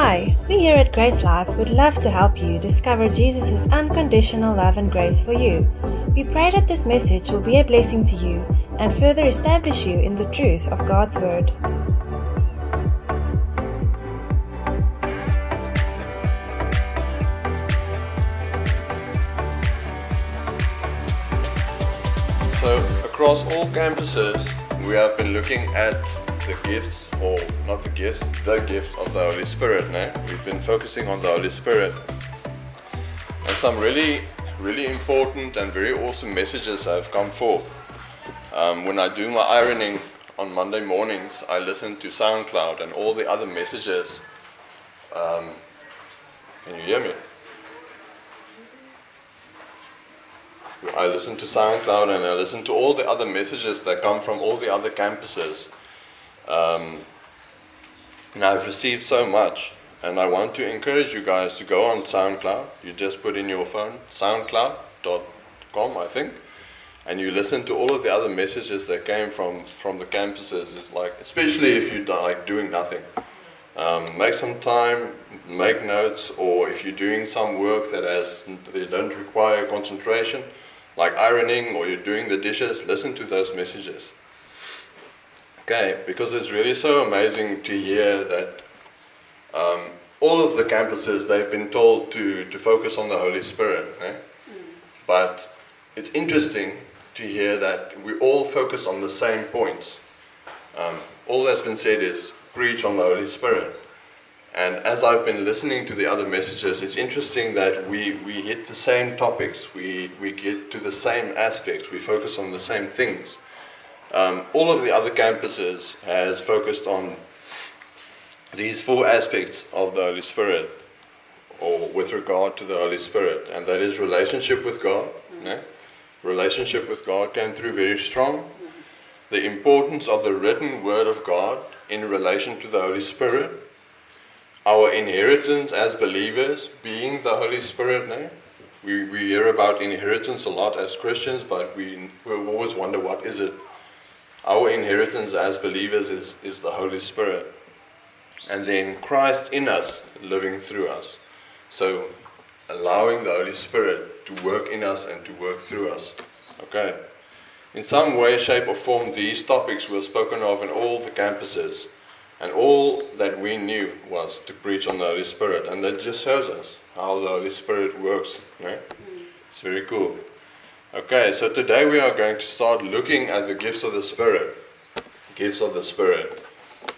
Hi, we here at Grace Life would love to help you discover Jesus' unconditional love and grace for you. We pray that this message will be a blessing to you and further establish you in the truth of God's Word. So, across all campuses, we have been looking at the gifts, or not the gifts, the gift of the Holy Spirit. No? We've been focusing on the Holy Spirit. And some really, really important and very awesome messages have come forth. Um, when I do my ironing on Monday mornings, I listen to SoundCloud and all the other messages. Um, can you hear me? I listen to SoundCloud and I listen to all the other messages that come from all the other campuses. Um, I've received so much, and I want to encourage you guys to go on SoundCloud. You just put in your phone soundcloud.com, I think, and you listen to all of the other messages that came from from the campuses. It's like, especially if you like doing nothing. Um, make some time, make notes, or if you're doing some work that has they don't require concentration, like ironing or you're doing the dishes, listen to those messages. Okay, because it's really so amazing to hear that um, all of the campuses they've been told to, to focus on the Holy Spirit. Eh? But it's interesting to hear that we all focus on the same points. Um, all that's been said is preach on the Holy Spirit. And as I've been listening to the other messages, it's interesting that we, we hit the same topics, we, we get to the same aspects, we focus on the same things. Um, all of the other campuses has focused on these four aspects of the Holy Spirit, or with regard to the Holy Spirit, and that is relationship with God. né? Relationship with God came through very strong. The importance of the written Word of God in relation to the Holy Spirit. Our inheritance as believers being the Holy Spirit. We, we hear about inheritance a lot as Christians, but we, we always wonder what is it? Our inheritance as believers is, is the Holy Spirit. And then Christ in us, living through us. So, allowing the Holy Spirit to work in us and to work through us. Okay. In some way, shape, or form, these topics were spoken of in all the campuses. And all that we knew was to preach on the Holy Spirit. And that just shows us how the Holy Spirit works. Right? It's very cool. Okay, so today we are going to start looking at the gifts of the Spirit. Gifts of the Spirit.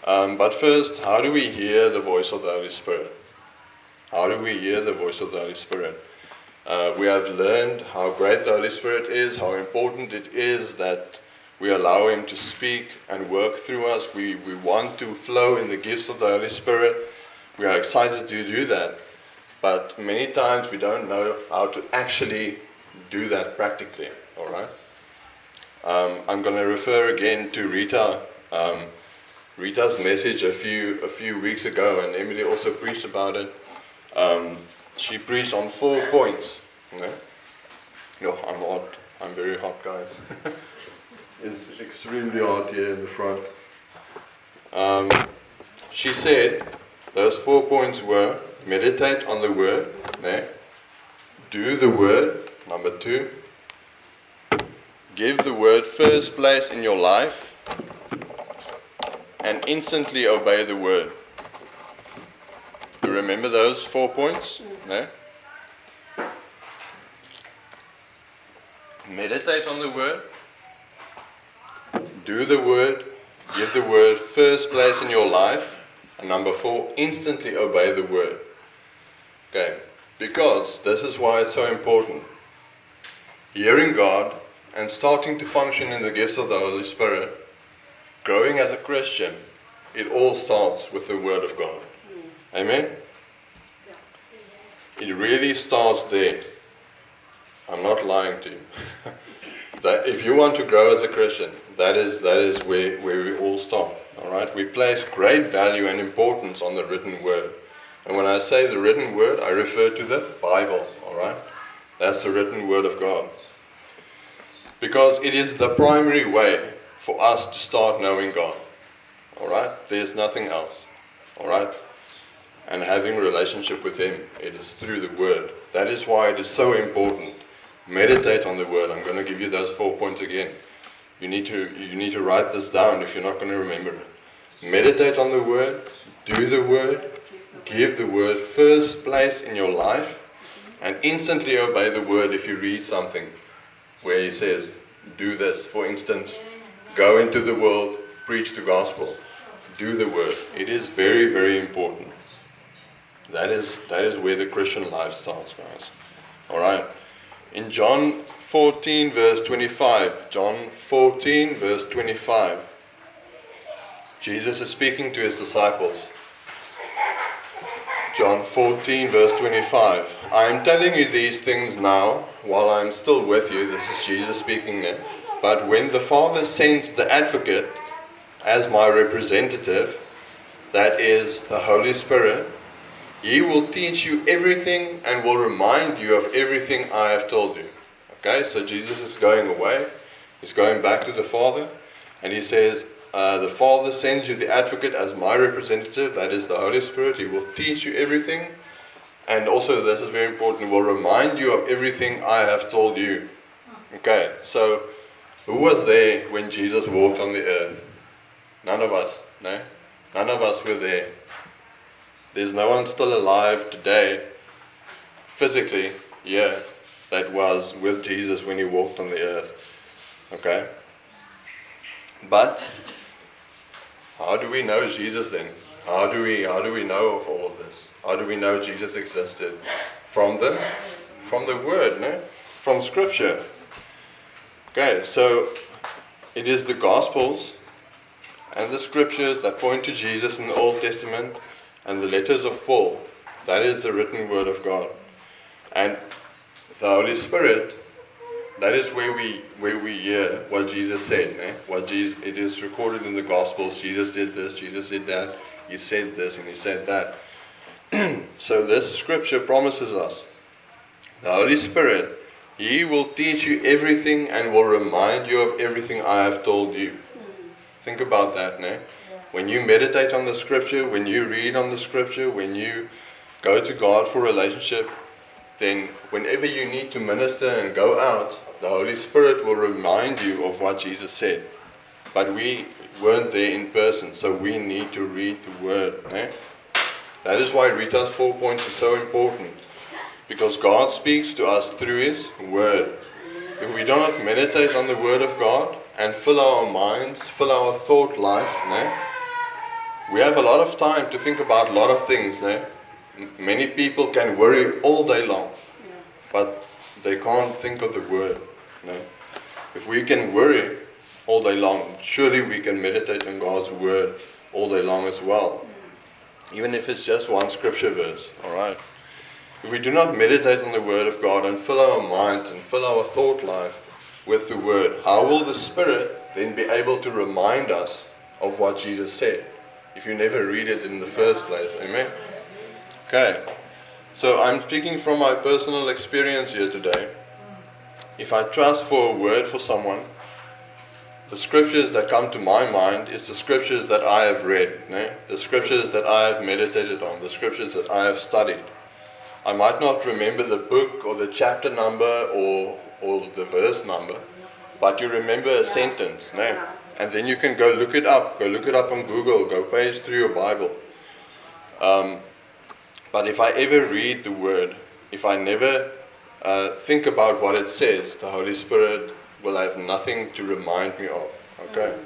Um, but first, how do we hear the voice of the Holy Spirit? How do we hear the voice of the Holy Spirit? Uh, we have learned how great the Holy Spirit is, how important it is that we allow Him to speak and work through us. We, we want to flow in the gifts of the Holy Spirit. We are excited to do that. But many times we don't know how to actually do that practically. All right. Um, I'm going to refer again to Rita, um, Rita's message a few a few weeks ago, and Emily also preached about it. Um, she preached on four points. You know? I'm hot. I'm very hot, guys. it's extremely hot here in the front. Um, she said those four points were meditate on the word, né? do the word, number two, give the word first place in your life, and instantly obey the word. You remember those four points? Mm. No? Meditate on the word, do the word, give the word first place in your life, and number four, instantly obey the word. Okay, because this is why it's so important. Hearing God and starting to function in the gifts of the Holy Spirit, growing as a Christian, it all starts with the Word of God. Hmm. Amen? It really starts there. I'm not lying to you. that if you want to grow as a Christian, that is that is where, where we all start. Alright? We place great value and importance on the written word. And when I say the written word, I refer to the Bible, alright? That's the written word of God. Because it is the primary way for us to start knowing God. Alright? There's nothing else. Alright? and having relationship with Him. It is through the Word. That is why it is so important. Meditate on the Word. I'm going to give you those four points again. You need to you need to write this down if you're not going to remember it. Meditate on the Word. Do the Word. Give the Word first place in your life, and instantly oh, obey the Word if you read something where He says, "Do this." For instance, go into the world, preach the gospel, do the Word. It is very very important. That is, that is where the Christian life starts, guys. All right. In John 14, verse 25, John 14, verse 25, Jesus is speaking to his disciples. John 14, verse 25. I am telling you these things now while I am still with you. This is Jesus speaking there. But when the Father sends the advocate as my representative, that is the Holy Spirit, he will teach you everything and will remind you of everything I have told you. Okay, so Jesus is going away. He's going back to the Father. And he says, uh, The Father sends you the advocate as my representative. That is the Holy Spirit. He will teach you everything. And also, this is very important, he will remind you of everything I have told you. Okay, so who was there when Jesus walked on the earth? None of us, no? None of us were there. There's no one still alive today, physically, yeah, that was with Jesus when he walked on the earth. Okay? But how do we know Jesus then? How do we how do we know of all of this? How do we know Jesus existed? From the from the word, no? From scripture. Okay, so it is the gospels and the scriptures that point to Jesus in the Old Testament and the letters of Paul. That is the written word of God. And the Holy Spirit, that is where we where we hear what Jesus said. Eh? What Jesus it is recorded in the Gospels. Jesus did this, Jesus did that, he said this and he said that. so this scripture promises us the Holy Spirit, He will teach you everything and will remind you of everything I have told you. Think about that, no? When you meditate on the scripture, when you read on the scripture, when you go to God for relationship, then whenever you need to minister and go out, the Holy Spirit will remind you of what Jesus said. But we weren't there in person, so we need to read the word. Eh? That is why Rita's four points are so important. Because God speaks to us through His Word. If we do not meditate on the Word of God and fill our minds, fill our thought life, né? we have a lot of time to think about a lot of things. Né? Many people can worry all day long, but they can't think of the Word. Né? If we can worry all day long, surely we can meditate on God's Word all day long as well. Even if it's just one scripture verse, all right? If we do not meditate on the Word of God and fill our minds and fill our thought life with the Word, how will the Spirit then be able to remind us of what Jesus said if you never read it in the first place? Amen? Okay, so I'm speaking from my personal experience here today. If I trust for a word for someone, the scriptures that come to my mind is the scriptures that I have read, né? the scriptures that I have meditated on, the scriptures that I have studied. I might not remember the book or the chapter number or, or the verse number, but you remember a sentence, né? and then you can go look it up. Go look it up on Google. Go page through your Bible. Um, but if I ever read the Word, if I never uh, think about what it says, the Holy Spirit will have nothing to remind me of. Okay?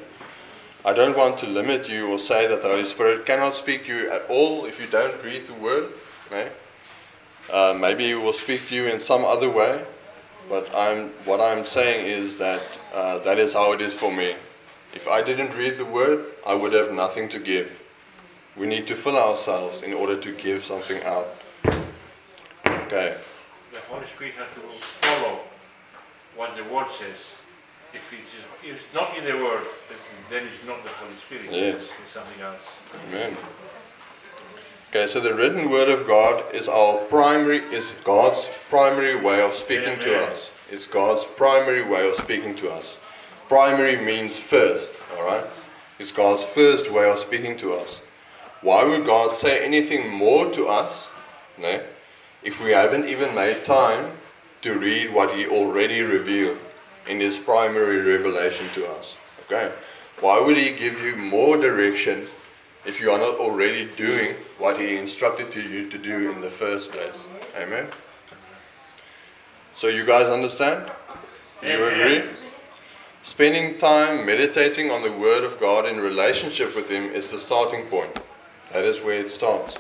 I don't want to limit you or say that the Holy Spirit cannot speak to you at all if you don't read the Word. Okay? Uh, maybe He will speak to you in some other way, but I'm, what I'm saying is that uh, that is how it is for me. If I didn't read the Word, I would have nothing to give. We need to fill ourselves in order to give something out. Okay. The Holy Spirit has to follow what the Word says. If it is not in the Word, then it's not the Holy Spirit. Yes. It's something else. Amen. Okay, so the written word of God is our primary is God's primary way of speaking to Amen. us. It's God's primary way of speaking to us. Primary means first, all right? It's God's first way of speaking to us. Why would God say anything more to us no, if we haven't even made time to read what He already revealed in His primary revelation to us? Okay? Why would He give you more direction if you are not already doing what He instructed to you to do in the first place? Amen? So, you guys understand? You agree? Spending time meditating on the Word of God in relationship with Him is the starting point. That is where it starts.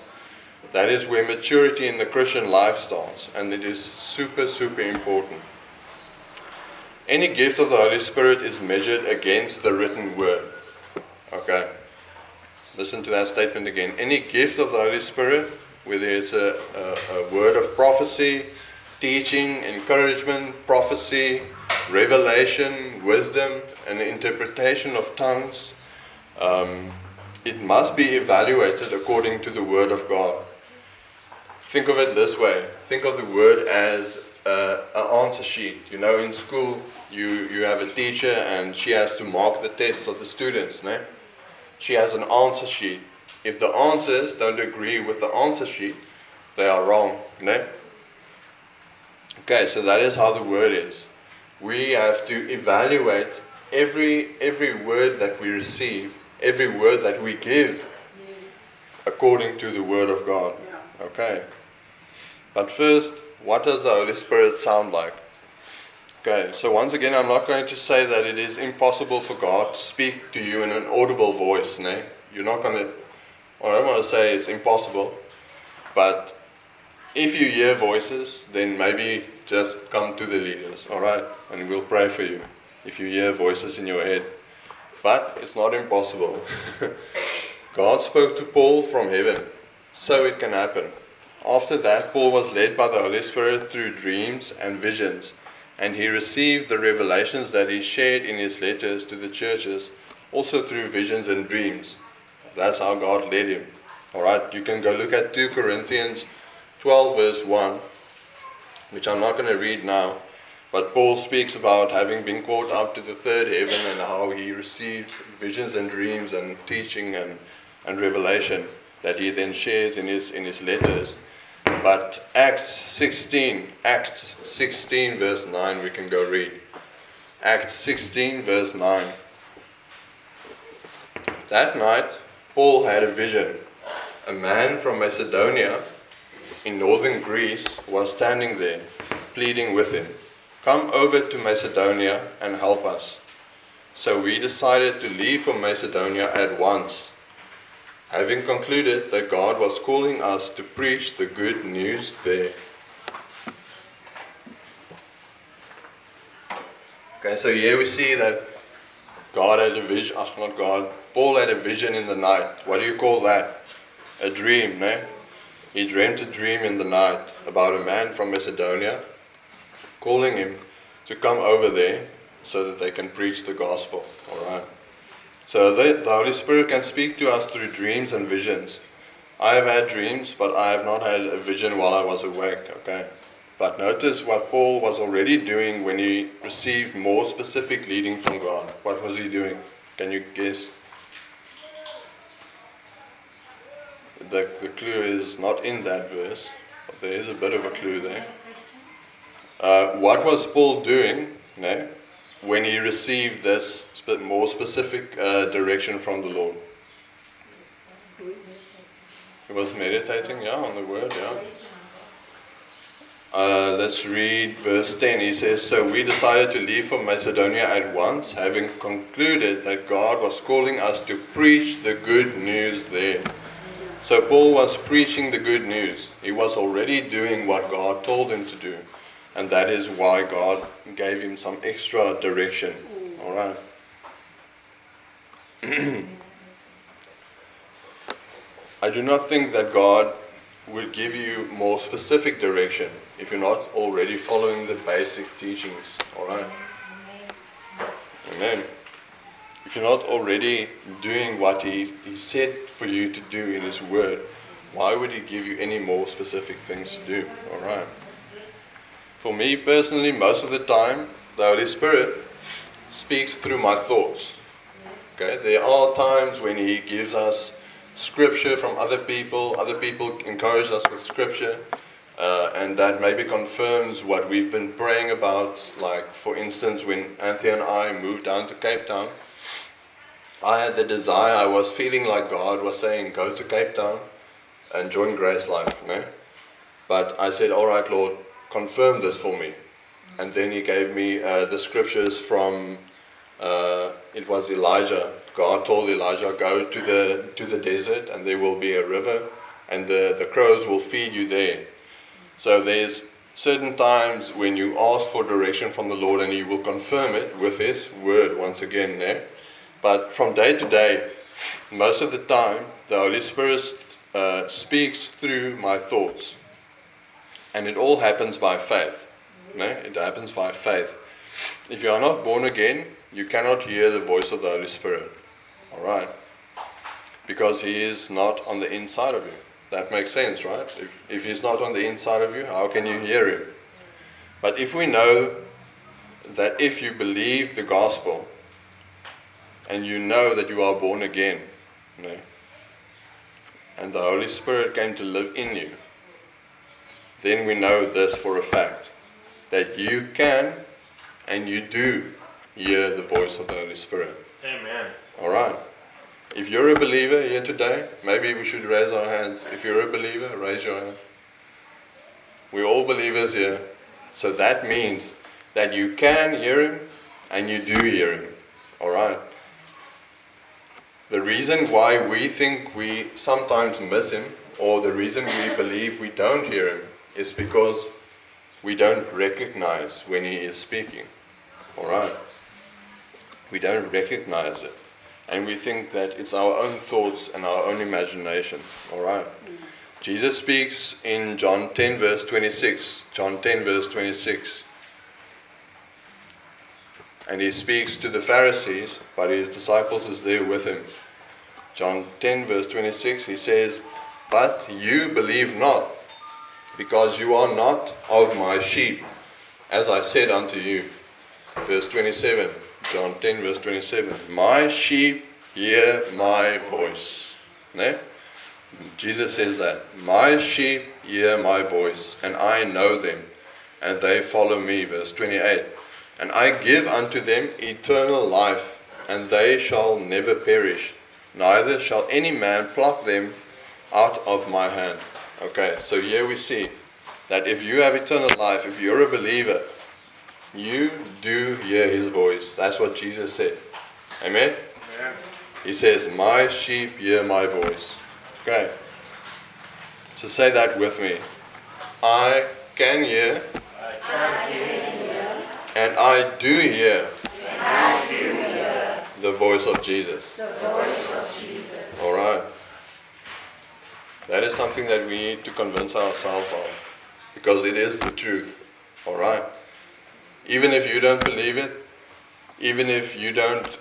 That is where maturity in the Christian life starts, and it is super, super important. Any gift of the Holy Spirit is measured against the written Word. Okay? Listen to that statement again. Any gift of the Holy Spirit, whether it's a, a, a word of prophecy, teaching, encouragement, prophecy, revelation, wisdom, and interpretation of tongues, um, it must be evaluated according to the Word of God. Think of it this way think of the Word as uh, an answer sheet. You know, in school, you, you have a teacher and she has to mark the tests of the students. No? She has an answer sheet. If the answers don't agree with the answer sheet, they are wrong. No? Okay, so that is how the word is. We have to evaluate every every word that we receive, every word that we give according to the word of God. Okay. But first, what does the Holy Spirit sound like? Okay, so once again, I'm not going to say that it is impossible for God to speak to you in an audible voice. No? You're not going to, I don't want to say it's impossible, but if you hear voices, then maybe just come to the leaders, all right? And we'll pray for you if you hear voices in your head. But it's not impossible. God spoke to Paul from heaven, so it can happen. After that, Paul was led by the Holy Spirit through dreams and visions, and he received the revelations that he shared in his letters to the churches, also through visions and dreams. That's how God led him. All right, you can go look at 2 Corinthians 12, verse 1, which I'm not going to read now. But Paul speaks about having been caught up to the third heaven and how he received visions and dreams and teaching and, and revelation that he then shares in his, in his letters. But Acts 16, Acts 16, verse 9, we can go read. Acts 16, verse 9. That night, Paul had a vision. A man from Macedonia in northern Greece was standing there, pleading with him, Come over to Macedonia and help us. So we decided to leave for Macedonia at once, having concluded that God was calling us to preach the good news there. Okay, so here we see that God had a vision, ach, not God, Paul had a vision in the night. What do you call that? A dream, no? He dreamt a dream in the night about a man from Macedonia calling him to come over there so that they can preach the gospel. All right. So the, the Holy Spirit can speak to us through dreams and visions. I have had dreams, but I have not had a vision while I was awake. Okay. But notice what Paul was already doing when he received more specific leading from God. What was he doing? Can you guess? The, the clue is not in that verse, but there is a bit of a clue there. Uh, what was Paul doing no, when he received this more specific uh, direction from the Lord? He was meditating, yeah, on the word, yeah. Uh, let's read verse 10. He says, So we decided to leave for Macedonia at once, having concluded that God was calling us to preach the good news there. So Paul was preaching the good news. He was already doing what God told him to do. And that is why God gave him some extra direction. Mm. All right. I do not think that God will give you more specific direction if you're not already following the basic teachings. All right. Amen. If you're not already doing what he, he said for you to do in His Word, why would He give you any more specific things to do? All right. For me personally, most of the time, the Holy Spirit speaks through my thoughts. Okay, there are times when He gives us scripture from other people. Other people encourage us with scripture. Uh, and that maybe confirms what we've been praying about. Like, for instance, when Anthea and I moved down to Cape Town, I had the desire, I was feeling like God was saying, Go to Cape Town and join Grace Life. No? But I said, All right, Lord, confirm this for me. And then He gave me uh, the scriptures from, uh, it was Elijah. God told Elijah, Go to the, to the desert, and there will be a river, and the, the crows will feed you there. So there's certain times when you ask for direction from the Lord and He will confirm it with His word once again there. But from day to day, most of the time, the Holy Spirit uh, speaks through my thoughts. And it all happens by faith. No? It happens by faith. If you are not born again, you cannot hear the voice of the Holy Spirit. Alright? Because He is not on the inside of you. That makes sense, right? If, if he's not on the inside of you, how can you hear him? But if we know that if you believe the gospel and you know that you are born again, know, and the Holy Spirit came to live in you, then we know this for a fact that you can and you do hear the voice of the Holy Spirit. Amen. All right. If you're a believer here today, maybe we should raise our hands. If you're a believer, raise your hand. We're all believers here. So that means that you can hear him and you do hear him. All right. The reason why we think we sometimes miss him, or the reason we believe we don't hear him, is because we don't recognize when he is speaking. All right. We don't recognize it and we think that it's our own thoughts and our own imagination. All right. Jesus speaks in John 10, verse 26. John 10, verse 26. And he speaks to the Pharisees, but his disciples is there with him. John 10, verse 26, he says, But you believe not, because you are not of my sheep, as I said unto you. Verse 27. John 10, verse 27. My sheep hear my voice. Ne? Jesus says that. My sheep hear my voice, and I know them, and they follow me. Verse 28. And I give unto them eternal life, and they shall never perish, neither shall any man pluck them out of my hand. Okay, so here we see that if you have eternal life, if you're a believer, you do hear his voice. That's what Jesus said. Amen? Amen. He says, My sheep hear my voice. Okay. So say that with me. I can hear. And I do hear. I do hear. The voice of Jesus. The voice of Jesus. All right. That is something that we need to convince ourselves of because it is the truth. All right. Even if you don't believe it, even if you don't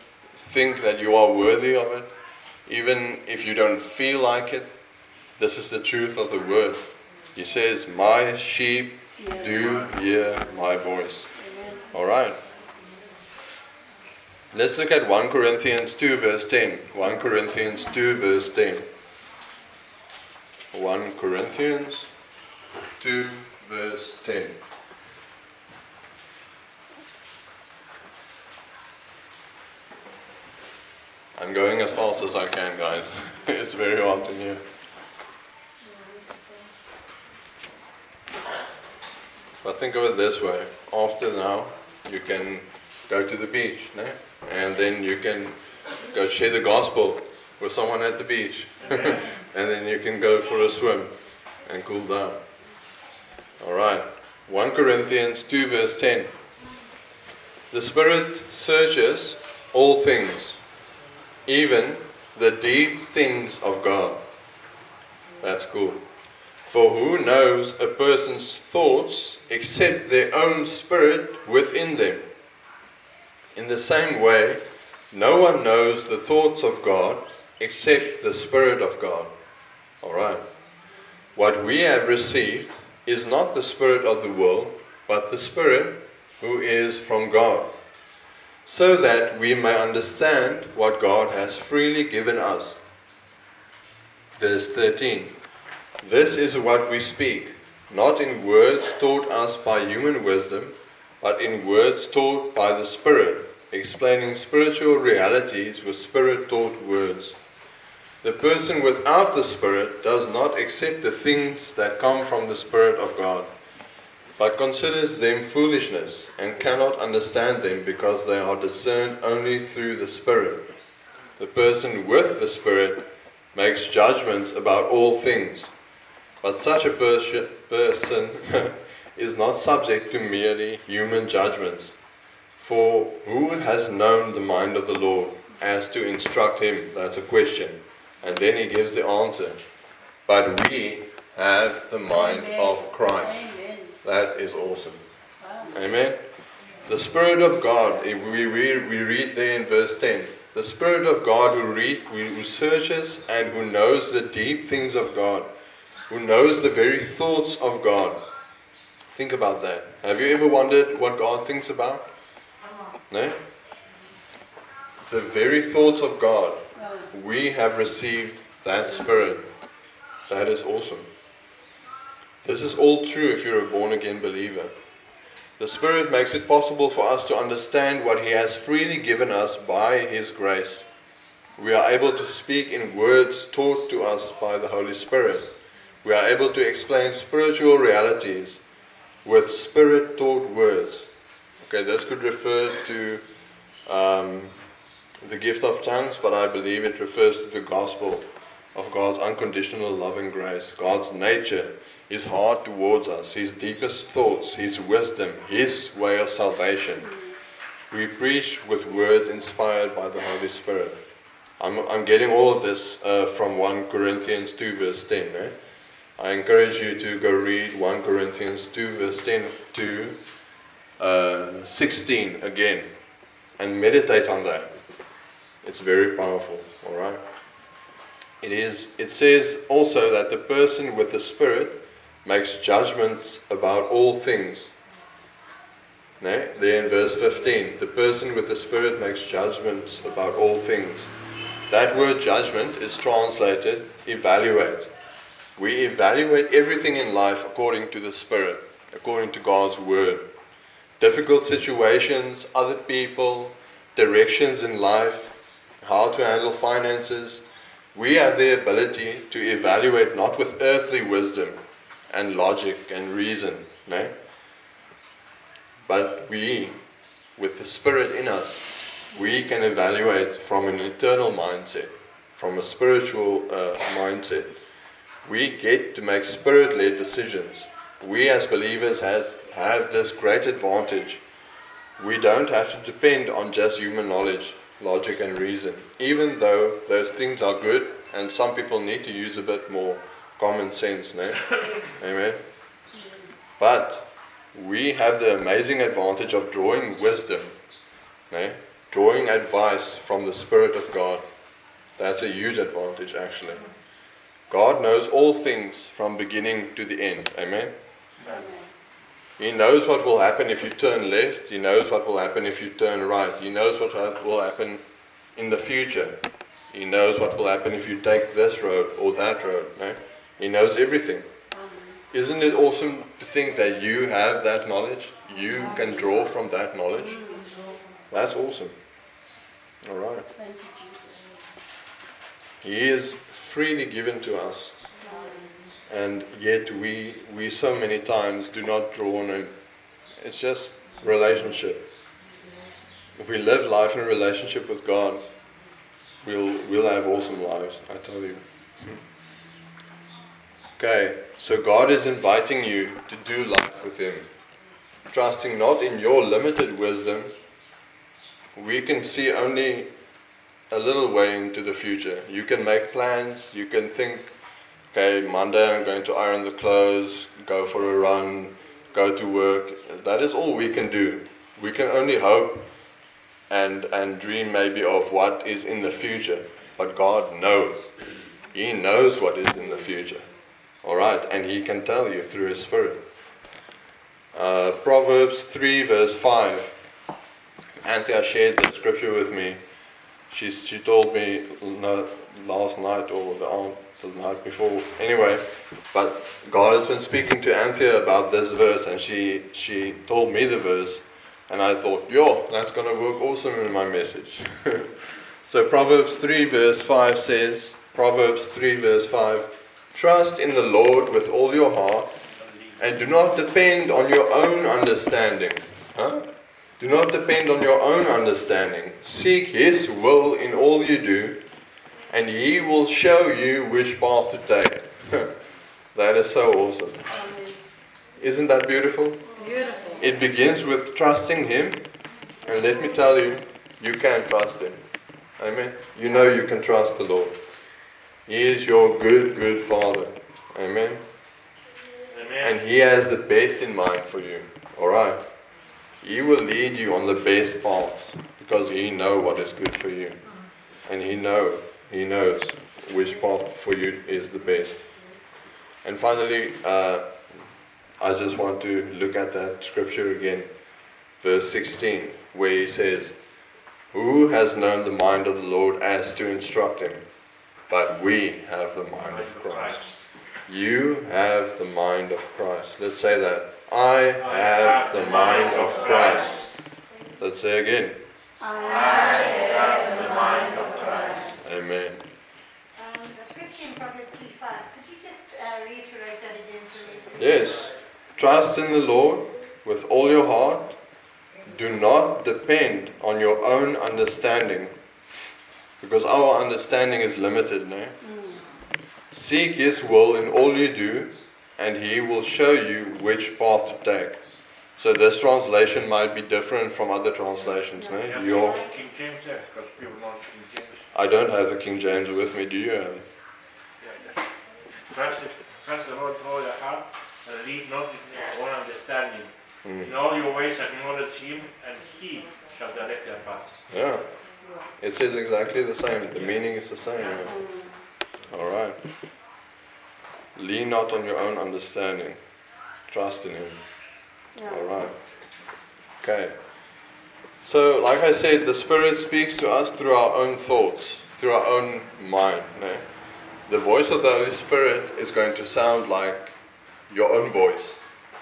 think that you are worthy of it, even if you don't feel like it, this is the truth of the word. He says, My sheep do hear my voice. All right. Let's look at 1 Corinthians 2, verse 10. 1 Corinthians 2, verse 10. 1 Corinthians 2, verse 10. I'm going as fast as I can, guys. it's very hot in here. But think of it this way. After now, you can go to the beach, no? and then you can go share the gospel with someone at the beach. and then you can go for a swim and cool down. Alright. 1 Corinthians 2, verse 10. The Spirit searches all things even the deep things of God. That's cool. For who knows a person's thoughts except their own spirit within them? In the same way, no one knows the thoughts of God except the Spirit of God. Alright. What we have received is not the Spirit of the world, but the Spirit who is from God so that we may understand what God has freely given us. Verse 13 This is what we speak, not in words taught us by human wisdom, but in words taught by the Spirit, explaining spiritual realities with Spirit taught words. The person without the Spirit does not accept the things that come from the Spirit of God, but considers them foolishness and cannot understand them because they are discerned only through the Spirit. The person with the Spirit makes judgments about all things, but such a pers- person is not subject to merely human judgments. For who has known the mind of the Lord as to instruct him? That's a question. And then he gives the answer. But we have the mind Amen. of Christ. Amen. That is awesome. Wow. Amen. The Spirit of God, if we read, we read there in verse 10. The Spirit of God who, read, who searches and who knows the deep things of God, who knows the very thoughts of God. Think about that. Have you ever wondered what God thinks about? No? The very thoughts of God. We have received that Spirit. That is awesome. This is all true if you're a born again believer. The Spirit makes it possible for us to understand what He has freely given us by His grace. We are able to speak in words taught to us by the Holy Spirit. We are able to explain spiritual realities with Spirit taught words. Okay, this could refer to um, the gift of tongues, but I believe it refers to the gospel of God's unconditional love and grace, God's nature, His heart towards us, His deepest thoughts, His wisdom, His way of salvation. We preach with words inspired by the Holy Spirit. I'm, I'm getting all of this uh, from 1 Corinthians 2, verse 10. eh? I encourage you to go read 1 Corinthians 2, verse 10 to uh, 16 again and meditate on that. It's very powerful, all right? It is it says also that the person with the spirit makes judgments about all things. No? There in verse 15, the person with the spirit makes judgments about all things. That word judgment is translated evaluate. We evaluate everything in life according to the spirit, according to God's word. Difficult situations, other people, directions in life, how to handle finances, we have the ability to evaluate not with earthly wisdom and logic and reason, no? But we, with the Spirit in us, we can evaluate from an eternal mindset, from a spiritual uh, mindset. We get to make spirit led decisions. We as believers has, have this great advantage. We don't have to depend on just human knowledge logic and reason, even though those things are good and some people need to use a bit more common sense, no? Amen. But we have the amazing advantage of drawing wisdom, no? drawing advice from the Spirit of God. That's a huge advantage, actually. God knows all things from beginning to the end. Amen. He knows what will happen if you turn left. He knows what will happen if you turn right. He knows what will happen in the future. He knows what will happen if you take this road or that road. No? He knows everything. Isn't it awesome to think that you have that knowledge? You can draw from that knowledge. That's awesome. All right. Thank you, Jesus. He is freely given to us. And yet we we so many times do not draw on it. It's just relationship. If we live life in a relationship with God, we'll we'll have awesome lives. I tell you. Okay, so God is inviting you to do life with Him, trusting not in your limited wisdom. We can see only a little way into the future. You can make plans. You can think okay, Monday I'm going to iron the clothes, go for a run, go to work. That is all we can do. We can only hope and, and dream maybe of what is in the future. But God knows. He knows what is in the future. All right, and He can tell you through His Spirit. Uh, Proverbs 3, verse 5. Anthea shared the scripture with me. She, she told me last night or the before. Anyway, but God has been speaking to Anthea about this verse, and she she told me the verse, and I thought, yo, that's gonna work awesome in my message. so Proverbs three verse five says, Proverbs three verse five, trust in the Lord with all your heart, and do not depend on your own understanding. Huh? Do not depend on your own understanding. Seek His will in all you do, and He will show you which path to take. that is so awesome. Isn't that beautiful? Beautiful. It begins with trusting Him, and let me tell you, you can trust Him. Amen. You know you can trust the Lord. He is your good, good Father. Amen. And He has the best in mind for you. Alright? He will lead you on the best paths because He know what is good for you. And He know He knows which path for you is the best. And finally, uh, I just want to look at that scripture again, verse 16, where He says, Who has known the mind of the Lord as to instruct Him? But we have the mind of Christ. You have the mind of Christ. Let's say that. I have the mind of Christ. Let's say again. Amen. Um, the scripture in Proverbs 3 5, could you just uh, reiterate that again so we Yes. Trust in the Lord with all your heart. Do not depend on your own understanding. Because our understanding is limited, no? Seek His will in all you do, and He will show you which path to take. So this translation might be different from other translations, no? You have to Your, King James there, because people know King James. I don't have the King James with me. Do you have it? Yeah, Trust the, trust the Lord with all your heart, and lead not in your own understanding. Mm. In all your ways acknowledge Him, and He shall direct your paths. Yeah. It says exactly the same. The meaning is the same. yeah. All right. Lean not on your own understanding. Trust in Him. All right. Okay. So, like I said, the Spirit speaks to us through our own thoughts, through our own mind. No? The voice of the Holy Spirit is going to sound like your own voice.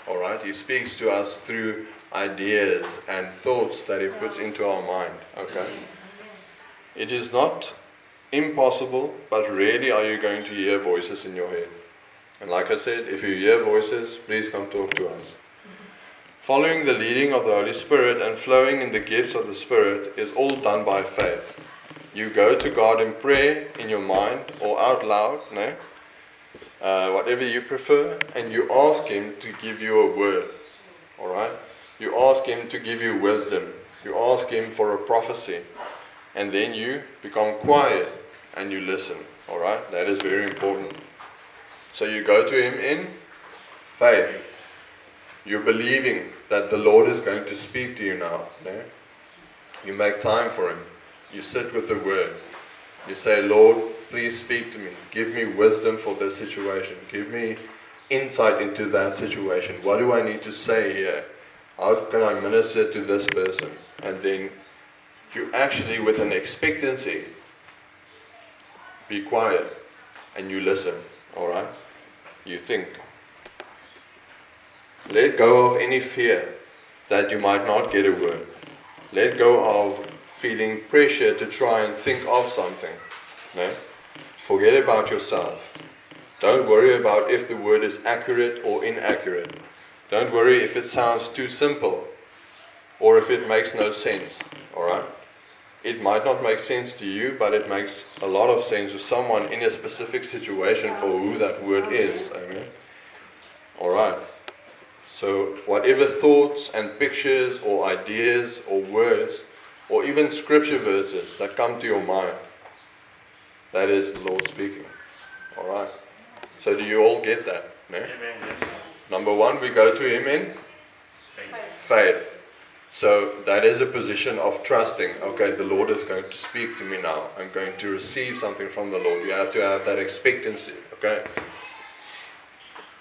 All right. He speaks to us through ideas and thoughts that He puts into our mind. Okay. It is not impossible, but rarely are you going to hear voices in your head. And like I said, if you hear voices, please come talk to us. Following the leading of the Holy Spirit and flowing in the gifts of the Spirit is all done by faith. You go to God in prayer, in your mind, or out loud, no? Uh, whatever you prefer, and you ask Him to give you a word. Alright? You ask Him to give you wisdom. You ask Him for a prophecy. And then you become quiet and you listen. Alright? That is very important. So you go to Him in faith. You're believing that the Lord is going to speak to you now. No? You make time for Him. You sit with the Word. You say, Lord, please speak to me. Give me wisdom for this situation. Give me insight into that situation. What do I need to say here? How can I minister to this person? And then you actually, with an expectancy, be quiet and you listen. All right? You think. Let go of any fear that you might not get a word. Let go of feeling pressure to try and think of something. No? Forget about yourself. Don't worry about if the word is accurate or inaccurate. Don't worry if it sounds too simple or if it makes no sense. Alright? It might not make sense to you, but it makes a lot of sense to someone in a specific situation for who that word is. Amen? Alright. So, whatever thoughts and pictures or ideas or words or even scripture verses that come to your mind, that is the Lord speaking. Alright. So, do you all get that? No? Amen. Number one, we go to Him in Faith. faith. So that is a position of trusting. Okay, the Lord is going to speak to me now. I'm going to receive something from the Lord. You have to have that expectancy. Okay.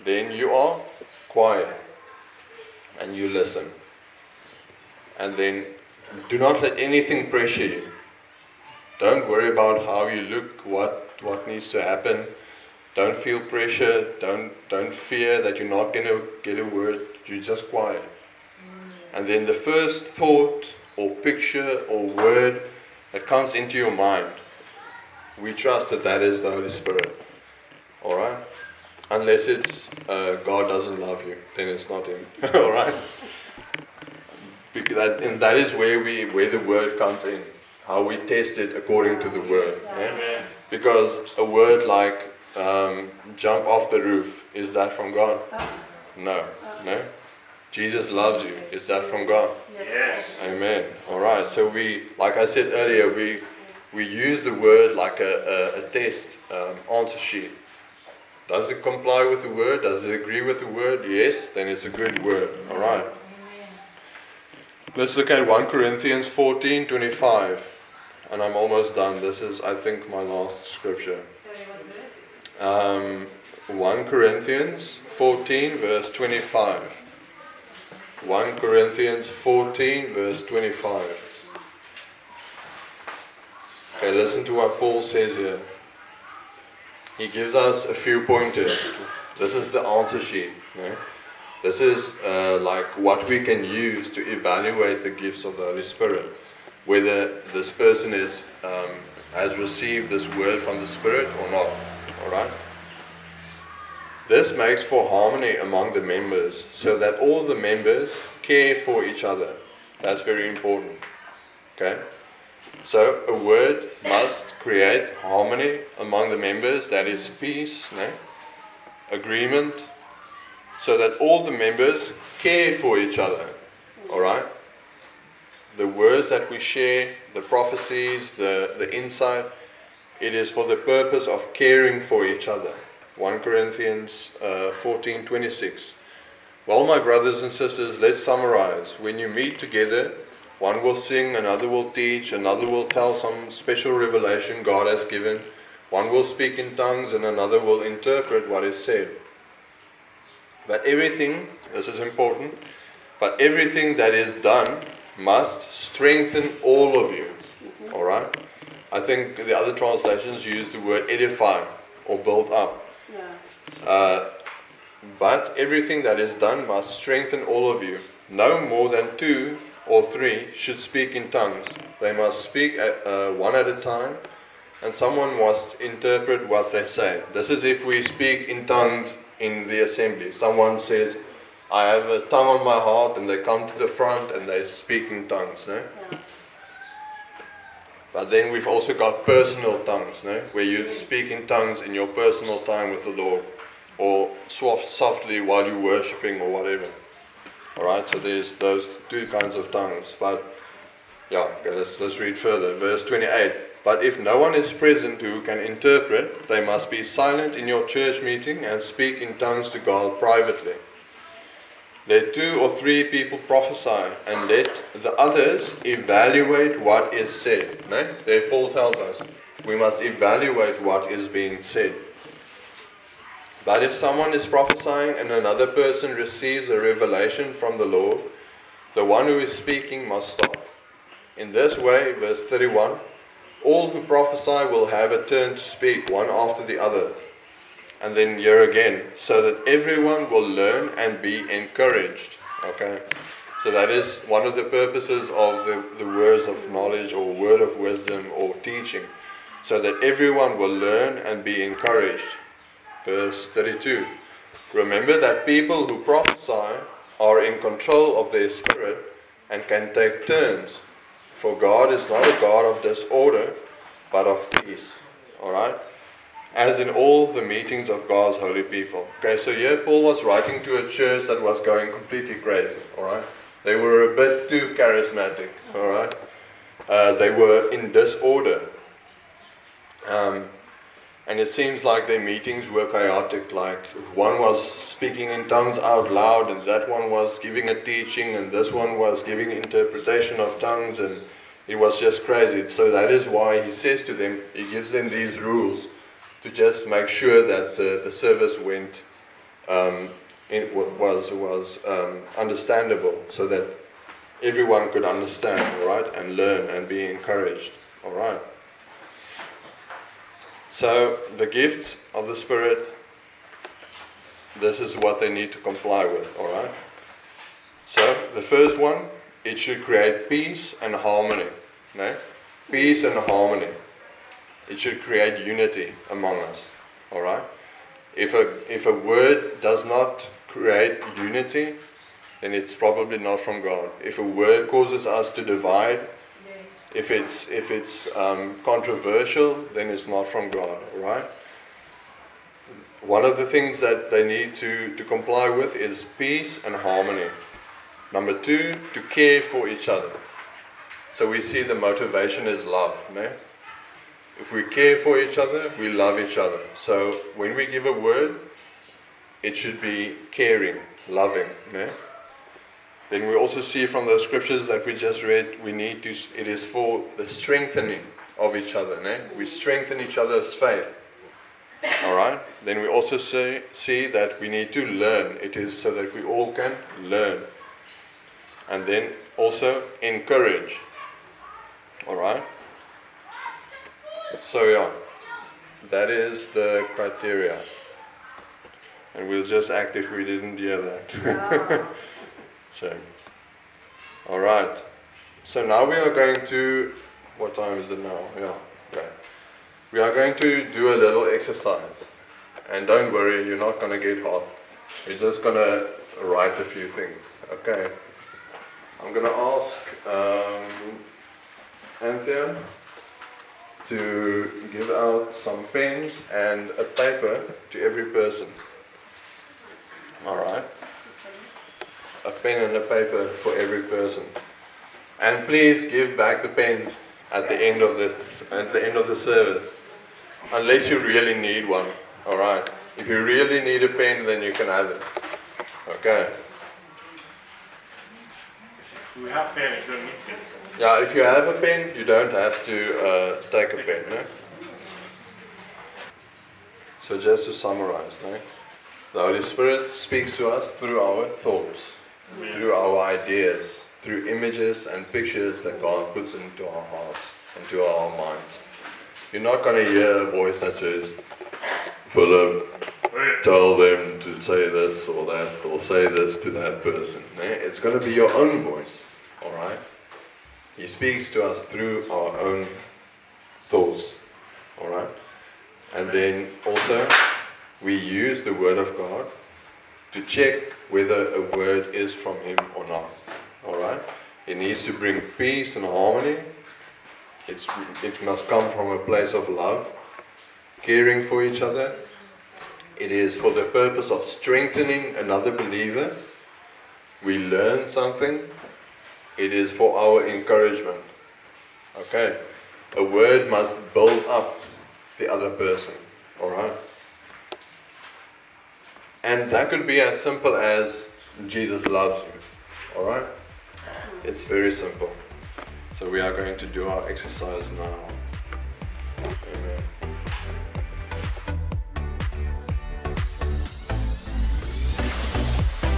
Then you are quiet and you listen. And then do not let anything pressure you. Don't worry about how you look, what what needs to happen. Don't feel pressure. Don't don't fear that you're not going to get a word. You're just quiet. Mm. And then the first thought or picture or word that comes into your mind, we trust that that is the Holy Spirit. All right. Unless it's uh, God doesn't love you, then it's not Him. All right. Because that, and that is where we where the word comes in. How we test it according to the word. Amen. Because a word like um, jump off the roof, is that from God? No. No? Jesus loves you. Is that from God? Yes. Amen. All right. So we, like I said earlier, we we use the word like a, a, a test um, answer sheet. Does it comply with the word? Does it agree with the word? Yes. Then it's a good word. All right. Let's look at 1 Corinthians 14 25. And I'm almost done. This is, I think, my last scripture. Sorry, what verse? Um, 1 Corinthians 14, verse 25. 1 Corinthians 14, verse 25. Okay, listen to what Paul says here. He gives us a few pointers. This is the answer sheet. This is uh, like what we can use to evaluate the gifts of the Holy Spirit. Whether this person is um, has received this word from the Spirit or not. All right. This makes for harmony among the members, so that all the members care for each other. That's very important. Okay. So a word must create harmony among the members. That is peace, no? agreement, so that all the members care for each other. All right. The words that we share, the prophecies, the, the insight, it is for the purpose of caring for each other. 1 Corinthians uh, 14 26. Well, my brothers and sisters, let's summarize. When you meet together, one will sing, another will teach, another will tell some special revelation God has given, one will speak in tongues, and another will interpret what is said. But everything, this is important, but everything that is done must strengthen all of you. Alright? I think the other translations use the word edify or build up. Yeah. Uh, but everything that is done must strengthen all of you. No more than two or three should speak in tongues. They must speak at, uh, one at a time, and someone must interpret what they say. This is if we speak in tongues in the assembly. Someone says, I have a tongue on my heart, and they come to the front and they speak in tongues. No? Yeah. But then we've also got personal tongues, no? where you speak in tongues in your personal time with the Lord, or soft, softly while you're worshipping or whatever. All right, so there's those two kinds of tongues. But yeah, okay, let's let's read further. Verse 28. But if no one is present who can interpret, they must be silent in your church meeting and speak in tongues to God privately. Let two or three people prophesy, and let the others evaluate what is said. No? There Paul tells us we must evaluate what is being said. But if someone is prophesying and another person receives a revelation from the Lord, the one who is speaking must stop. In this way, verse 31, all who prophesy will have a turn to speak, one after the other. And then here again, so that everyone will learn and be encouraged. Okay? So that is one of the purposes of the, the words of knowledge or word of wisdom or teaching. So that everyone will learn and be encouraged. Verse 32. Remember that people who prophesy are in control of their spirit and can take turns. For God is not a God of disorder, but of peace. Alright? As in all the meetings of God's holy people. Okay, so here Paul was writing to a church that was going completely crazy. Alright? They were a bit too charismatic. Alright? Uh, they were in disorder. Um, and it seems like their meetings were chaotic. Like one was speaking in tongues out loud, and that one was giving a teaching, and this one was giving interpretation of tongues, and it was just crazy. So that is why he says to them, he gives them these rules to just make sure that the, the service went um, was was um, understandable, so that everyone could understand, all right, and learn and be encouraged, all right. So, the gifts of the Spirit, this is what they need to comply with, alright? So, the first one, it should create peace and harmony. No? Peace and harmony. It should create unity among us. Alright? If a, if a word does not create unity, then it's probably not from God. If a word causes us to divide, if it's if it's um, controversial, then it's not from God. right? One of the things that they need to, to comply with is peace and harmony. Number two, to care for each other. So we see the motivation is love. No? If we care for each other, we love each other. So when we give a word, it should be caring, loving. No? Then we also see from the scriptures that we just read, we need to, it is for the strengthening of each other. No? We strengthen each other's faith. All right. Then we also see, see that we need to learn. It is so that we all can learn. And then also encourage. All right. So yeah, that is the criteria. And we'll just act if we didn't hear that. so, all right. So now we are going to. What time is it now? Yeah. Okay. We are going to do a little exercise. And don't worry, you're not going to get hot. You're just going to write a few things. Okay. I'm going to ask um, Anthea to give out some pens and a paper to every person. Alright? A pen and a paper for every person. And please give back the pens at the end of the at the end of the service. Unless you really need one. Alright. If you really need a pen then you can have it. Okay. We have pen, don't need. Yeah, if you have a pen, you don't have to uh, take a pen. No? So just to summarize, no? the Holy Spirit speaks to us through our thoughts, through our ideas, through images and pictures that God puts into our hearts, into our minds. You're not going to hear a voice that says, Philip, tell them to say this or that, or say this to that person. It's going to be your own voice, all right? He speaks to us through our own thoughts. Alright? And then also, we use the Word of God to check whether a word is from Him or not. Alright? It needs to bring peace and harmony. It's, it must come from a place of love, caring for each other. It is for the purpose of strengthening another believer. We learn something it is for our encouragement. Okay? A word must build up the other person. Alright? And that could be as simple as Jesus loves you. Alright? It's very simple. So we are going to do our exercise now. Amen.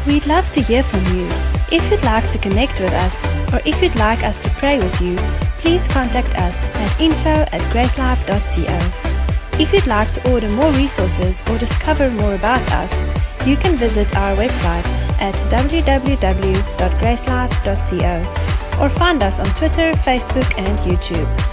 We'd love to hear from you. If you'd like to connect with us, or if you'd like us to pray with you, please contact us at info at gracelife.co. If you'd like to order more resources or discover more about us, you can visit our website at www.gracelife.co or find us on Twitter, Facebook, and YouTube.